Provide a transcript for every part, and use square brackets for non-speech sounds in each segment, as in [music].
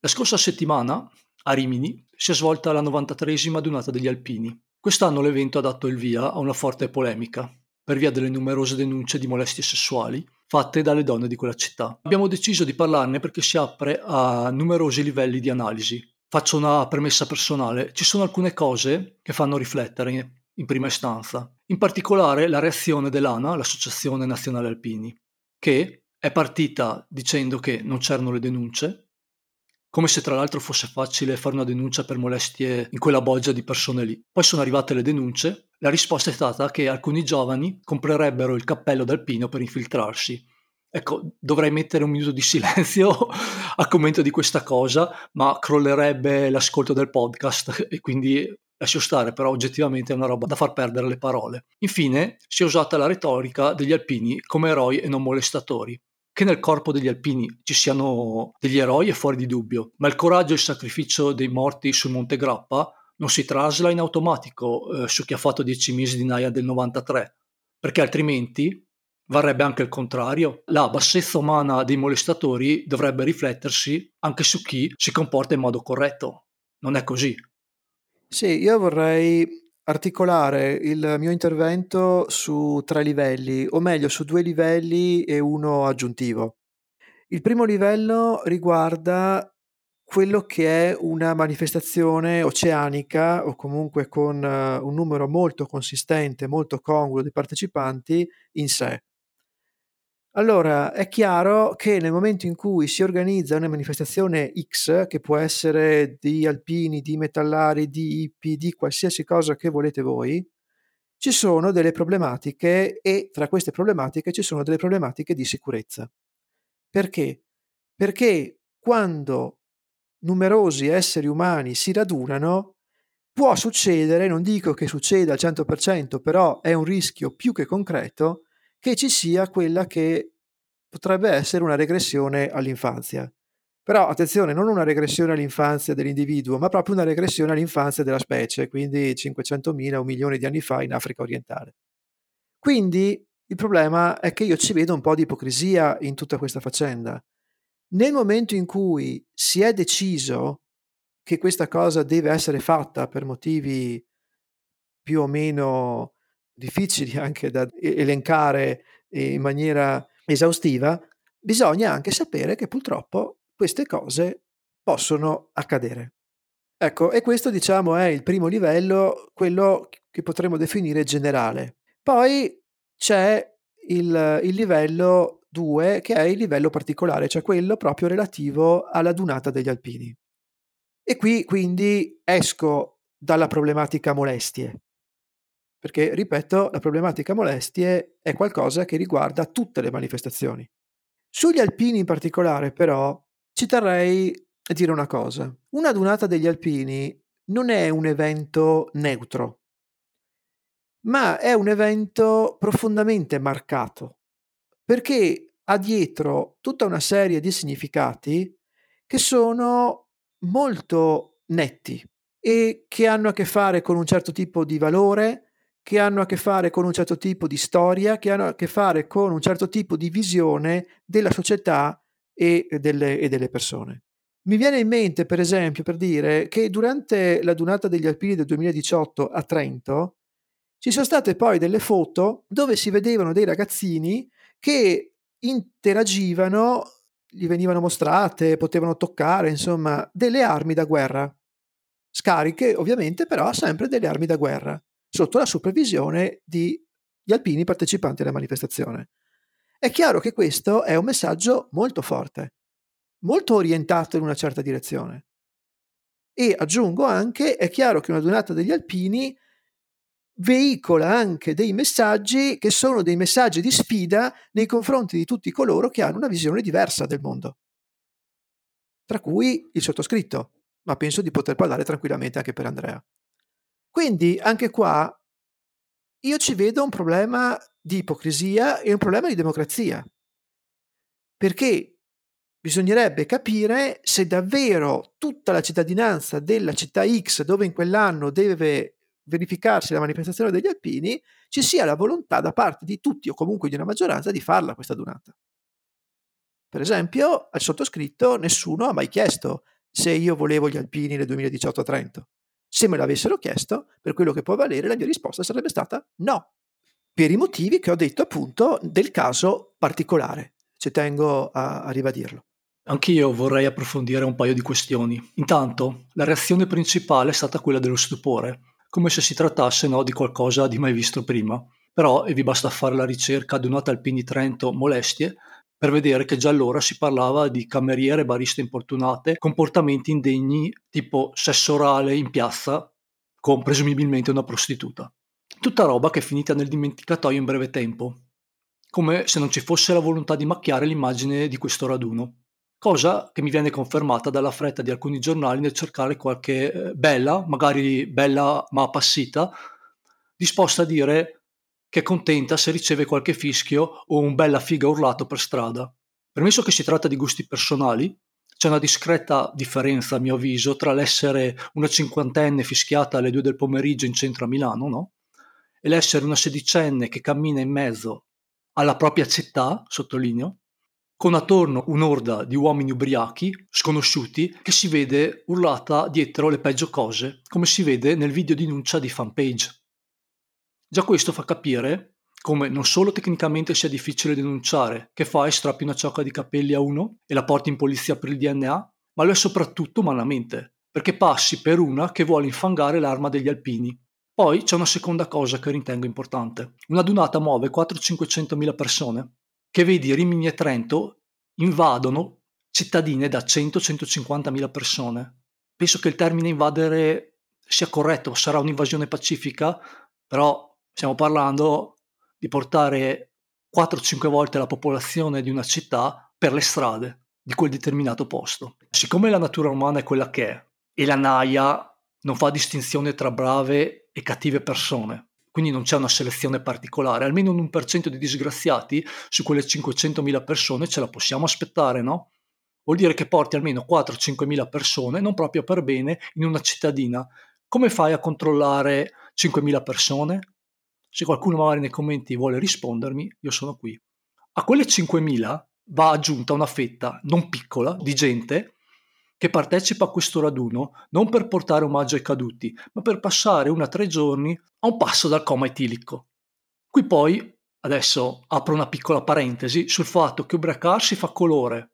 La scorsa settimana, a Rimini, si è svolta la 93esima Dunata degli Alpini. Quest'anno l'evento ha dato il via a una forte polemica, per via delle numerose denunce di molestie sessuali fatte dalle donne di quella città. Abbiamo deciso di parlarne perché si apre a numerosi livelli di analisi. Faccio una premessa personale, ci sono alcune cose che fanno riflettere in prima istanza, in particolare la reazione dell'ANA, l'Associazione Nazionale Alpini, che è partita dicendo che non c'erano le denunce, come se tra l'altro fosse facile fare una denuncia per molestie in quella bolgia di persone lì. Poi sono arrivate le denunce, la risposta è stata che alcuni giovani comprerebbero il cappello d'alpino per infiltrarsi. Ecco, dovrei mettere un minuto di silenzio [laughs] a commento di questa cosa, ma crollerebbe l'ascolto del podcast e quindi lascio stare, però oggettivamente è una roba da far perdere le parole. Infine, si è usata la retorica degli alpini come eroi e non molestatori. Che nel corpo degli alpini ci siano degli eroi è fuori di dubbio, ma il coraggio e il sacrificio dei morti sul Monte Grappa non si trasla in automatico eh, su chi ha fatto dieci mesi di Naia del 93, perché altrimenti varrebbe anche il contrario. La bassezza umana dei molestatori dovrebbe riflettersi anche su chi si comporta in modo corretto. Non è così. Sì, io vorrei articolare il mio intervento su tre livelli, o meglio su due livelli e uno aggiuntivo. Il primo livello riguarda quello che è una manifestazione oceanica o comunque con uh, un numero molto consistente, molto congruo di partecipanti in sé. Allora, è chiaro che nel momento in cui si organizza una manifestazione X, che può essere di alpini, di metallari, di hippie, di qualsiasi cosa che volete voi, ci sono delle problematiche e tra queste problematiche ci sono delle problematiche di sicurezza. Perché? Perché quando numerosi esseri umani si radunano, può succedere, non dico che succeda al 100%, però è un rischio più che concreto, che ci sia quella che potrebbe essere una regressione all'infanzia. Però attenzione, non una regressione all'infanzia dell'individuo, ma proprio una regressione all'infanzia della specie, quindi 500.000 o un milione di anni fa in Africa orientale. Quindi il problema è che io ci vedo un po' di ipocrisia in tutta questa faccenda. Nel momento in cui si è deciso che questa cosa deve essere fatta per motivi più o meno difficili anche da elencare in maniera esaustiva, bisogna anche sapere che purtroppo queste cose possono accadere. Ecco, e questo diciamo è il primo livello, quello che potremmo definire generale. Poi c'è il, il livello 2 che è il livello particolare, cioè quello proprio relativo alla dunata degli alpini. E qui quindi esco dalla problematica molestie, perché, ripeto, la problematica molestie è qualcosa che riguarda tutte le manifestazioni. Sugli alpini in particolare, però, ci terrei a dire una cosa. Una dunata degli alpini non è un evento neutro, ma è un evento profondamente marcato, perché ha dietro tutta una serie di significati che sono molto netti e che hanno a che fare con un certo tipo di valore, che hanno a che fare con un certo tipo di storia, che hanno a che fare con un certo tipo di visione della società e delle, e delle persone. Mi viene in mente, per esempio, per dire che durante la Dunata degli Alpini del 2018 a Trento ci sono state poi delle foto dove si vedevano dei ragazzini che interagivano, gli venivano mostrate, potevano toccare, insomma, delle armi da guerra. Scariche, ovviamente, però sempre delle armi da guerra sotto la supervisione degli alpini partecipanti alla manifestazione. È chiaro che questo è un messaggio molto forte, molto orientato in una certa direzione. E aggiungo anche, è chiaro che una donata degli alpini veicola anche dei messaggi che sono dei messaggi di sfida nei confronti di tutti coloro che hanno una visione diversa del mondo, tra cui il sottoscritto, ma penso di poter parlare tranquillamente anche per Andrea. Quindi anche qua io ci vedo un problema di ipocrisia e un problema di democrazia. Perché bisognerebbe capire se davvero tutta la cittadinanza della città X, dove in quell'anno deve verificarsi la manifestazione degli alpini, ci sia la volontà da parte di tutti o comunque di una maggioranza di farla questa donata. Per esempio, al sottoscritto nessuno ha mai chiesto se io volevo gli alpini nel 2018 a Trento. Se me l'avessero chiesto, per quello che può valere, la mia risposta sarebbe stata no, per i motivi che ho detto appunto del caso particolare. Ci tengo a, a ribadirlo. Anch'io vorrei approfondire un paio di questioni. Intanto, la reazione principale è stata quella dello stupore, come se si trattasse no, di qualcosa di mai visto prima. Però, e vi basta fare la ricerca Donata Alpini Trento molestie, per vedere che già allora si parlava di cameriere, bariste importunate, comportamenti indegni tipo sesso orale in piazza con presumibilmente una prostituta. Tutta roba che è finita nel dimenticatoio in breve tempo, come se non ci fosse la volontà di macchiare l'immagine di questo raduno cosa che mi viene confermata dalla fretta di alcuni giornali nel cercare qualche eh, bella, magari bella ma appassita, disposta a dire che è contenta se riceve qualche fischio o un bella figa urlato per strada. Permesso che si tratta di gusti personali, c'è una discreta differenza, a mio avviso, tra l'essere una cinquantenne fischiata alle due del pomeriggio in centro a Milano, no? E l'essere una sedicenne che cammina in mezzo alla propria città, sottolineo, con attorno un'orda di uomini ubriachi, sconosciuti, che si vede urlata dietro le peggio cose, come si vede nel video denuncia di fanpage. Già questo fa capire come non solo tecnicamente sia difficile denunciare, che fai strappi una ciocca di capelli a uno e la porti in polizia per il DNA, ma lo è soprattutto umanamente, perché passi per una che vuole infangare l'arma degli alpini. Poi c'è una seconda cosa che ritengo importante. Una dunata muove 400-500 mila persone che vedi Rimini e Trento invadono cittadine da 100-150 mila persone. Penso che il termine invadere sia corretto, sarà un'invasione pacifica, però stiamo parlando di portare 4-5 volte la popolazione di una città per le strade di quel determinato posto. Siccome la natura umana è quella che è e la naia non fa distinzione tra brave e cattive persone, quindi non c'è una selezione particolare, almeno un 1% di disgraziati su quelle 500.000 persone ce la possiamo aspettare, no? Vuol dire che porti almeno 4-5.000 persone, non proprio per bene, in una cittadina. Come fai a controllare 5.000 persone? Se qualcuno magari nei commenti vuole rispondermi, io sono qui. A quelle 5.000 va aggiunta una fetta non piccola di gente che partecipa a questo raduno non per portare omaggio ai caduti, ma per passare una tre giorni a un passo dal coma etilico. Qui poi, adesso apro una piccola parentesi, sul fatto che ubriacarsi fa colore,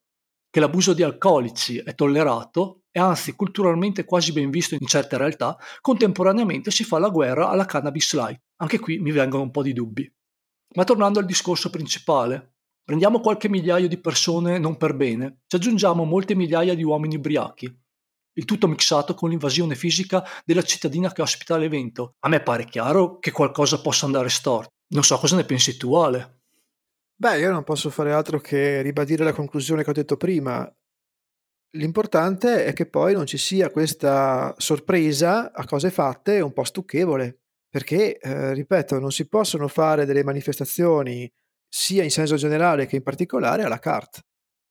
che l'abuso di alcolici è tollerato e anzi culturalmente quasi ben visto in certe realtà, contemporaneamente si fa la guerra alla cannabis light. Anche qui mi vengono un po' di dubbi. Ma tornando al discorso principale, Prendiamo qualche migliaio di persone non per bene, ci aggiungiamo molte migliaia di uomini ubriachi. Il tutto mixato con l'invasione fisica della cittadina che ospita l'evento. A me pare chiaro che qualcosa possa andare storto. Non so cosa ne pensi tu, Ale. Beh, io non posso fare altro che ribadire la conclusione che ho detto prima. L'importante è che poi non ci sia questa sorpresa a cose fatte un po' stucchevole, perché, eh, ripeto, non si possono fare delle manifestazioni sia in senso generale che in particolare alla carte.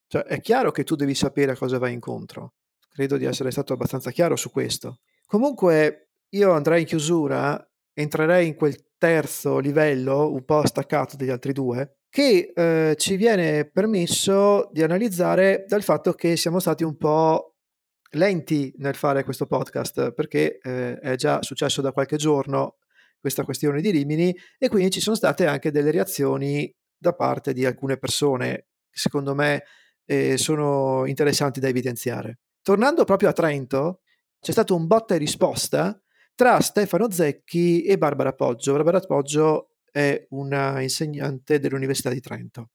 Cioè, è chiaro che tu devi sapere a cosa vai incontro. Credo di essere stato abbastanza chiaro su questo. Comunque, io andrei in chiusura, entrerei in quel terzo livello, un po' staccato dagli altri due, che eh, ci viene permesso di analizzare dal fatto che siamo stati un po' lenti nel fare questo podcast, perché eh, è già successo da qualche giorno questa questione di Rimini e quindi ci sono state anche delle reazioni da parte di alcune persone che secondo me eh, sono interessanti da evidenziare. Tornando proprio a Trento, c'è stato un botta e risposta tra Stefano Zecchi e Barbara Poggio. Barbara Poggio è una insegnante dell'Università di Trento.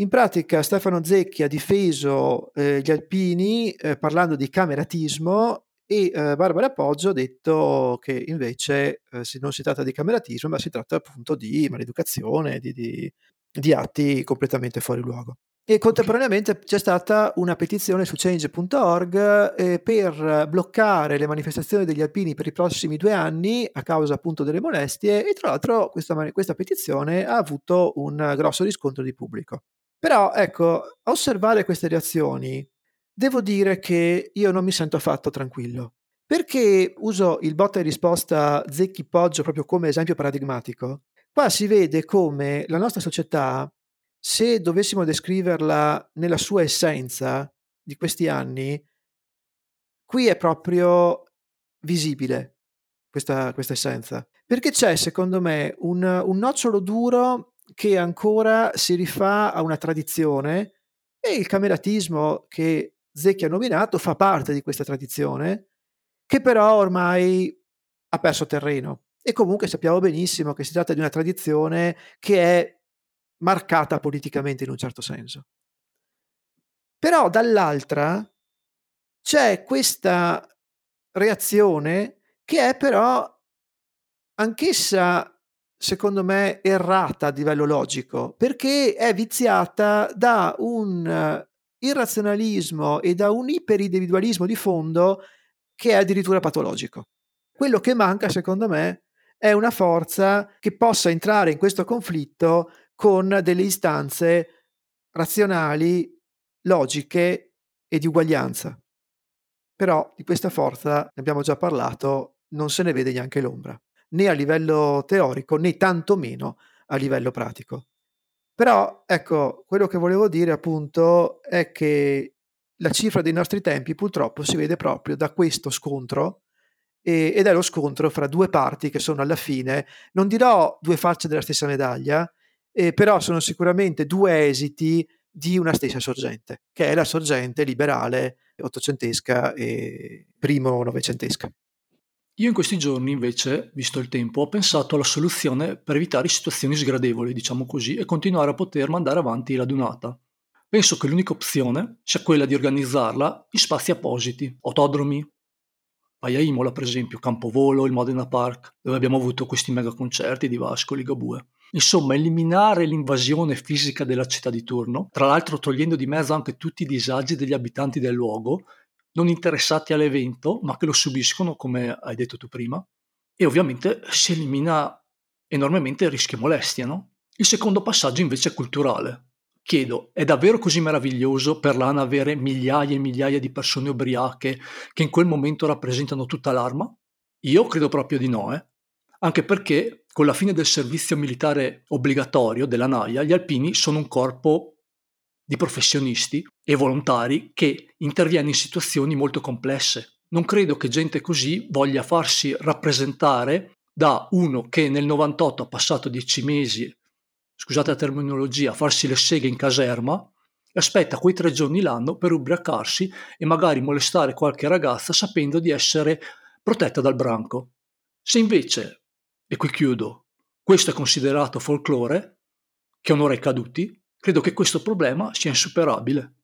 In pratica Stefano Zecchi ha difeso eh, gli alpini eh, parlando di cameratismo e eh, Barbara Poggio ha detto che invece eh, non si tratta di cameratismo ma si tratta appunto di maleducazione, di, di di atti completamente fuori luogo. E contemporaneamente c'è stata una petizione su change.org eh, per bloccare le manifestazioni degli alpini per i prossimi due anni a causa appunto delle molestie e tra l'altro questa, questa petizione ha avuto un grosso riscontro di pubblico. Però ecco, a osservare queste reazioni devo dire che io non mi sento affatto tranquillo. Perché uso il botta e risposta Zecchi Poggio proprio come esempio paradigmatico? Qua si vede come la nostra società, se dovessimo descriverla nella sua essenza di questi anni, qui è proprio visibile questa, questa essenza. Perché c'è, secondo me, un, un nocciolo duro che ancora si rifà a una tradizione e il cameratismo che Zecchi ha nominato fa parte di questa tradizione, che però ormai ha perso terreno. E comunque sappiamo benissimo che si tratta di una tradizione che è marcata politicamente in un certo senso. Però dall'altra c'è questa reazione che è però anch'essa, secondo me, errata a livello logico, perché è viziata da un irrazionalismo e da un iperindividualismo di fondo che è addirittura patologico. Quello che manca, secondo me, è una forza che possa entrare in questo conflitto con delle istanze razionali, logiche e di uguaglianza. Però di questa forza, ne abbiamo già parlato, non se ne vede neanche l'ombra, né a livello teorico né tantomeno a livello pratico. Però ecco, quello che volevo dire appunto è che la cifra dei nostri tempi purtroppo si vede proprio da questo scontro e, ed è lo scontro fra due parti che sono alla fine, non dirò due facce della stessa medaglia, eh, però sono sicuramente due esiti di una stessa sorgente, che è la sorgente liberale ottocentesca e primo novecentesca. Io in questi giorni, invece, visto il tempo, ho pensato alla soluzione per evitare situazioni sgradevoli, diciamo così, e continuare a poter mandare avanti la dunata. Penso che l'unica opzione sia quella di organizzarla in spazi appositi, autodromi, vai a Imola per esempio, Campovolo, il Modena Park, dove abbiamo avuto questi mega concerti di Vasco, Ligabue. Insomma, eliminare l'invasione fisica della città di turno, tra l'altro togliendo di mezzo anche tutti i disagi degli abitanti del luogo, non interessati all'evento, ma che lo subiscono, come hai detto tu prima, e ovviamente si elimina enormemente il rischio molestia, no? Il secondo passaggio invece è culturale. Chiedo, è davvero così meraviglioso per l'ANA avere migliaia e migliaia di persone ubriache che in quel momento rappresentano tutta l'arma? Io credo proprio di no, eh? Anche perché con la fine del servizio militare obbligatorio della NAIA gli alpini sono un corpo di professionisti e volontari che interviene in situazioni molto complesse. Non credo che gente così voglia farsi rappresentare da uno che nel 98 ha passato dieci mesi, scusate la terminologia, farsi le seghe in caserma e aspetta quei tre giorni l'anno per ubriacarsi e magari molestare qualche ragazza sapendo di essere protetta dal branco. Se invece, e qui chiudo, questo è considerato folklore, che onora i caduti, credo che questo problema sia insuperabile.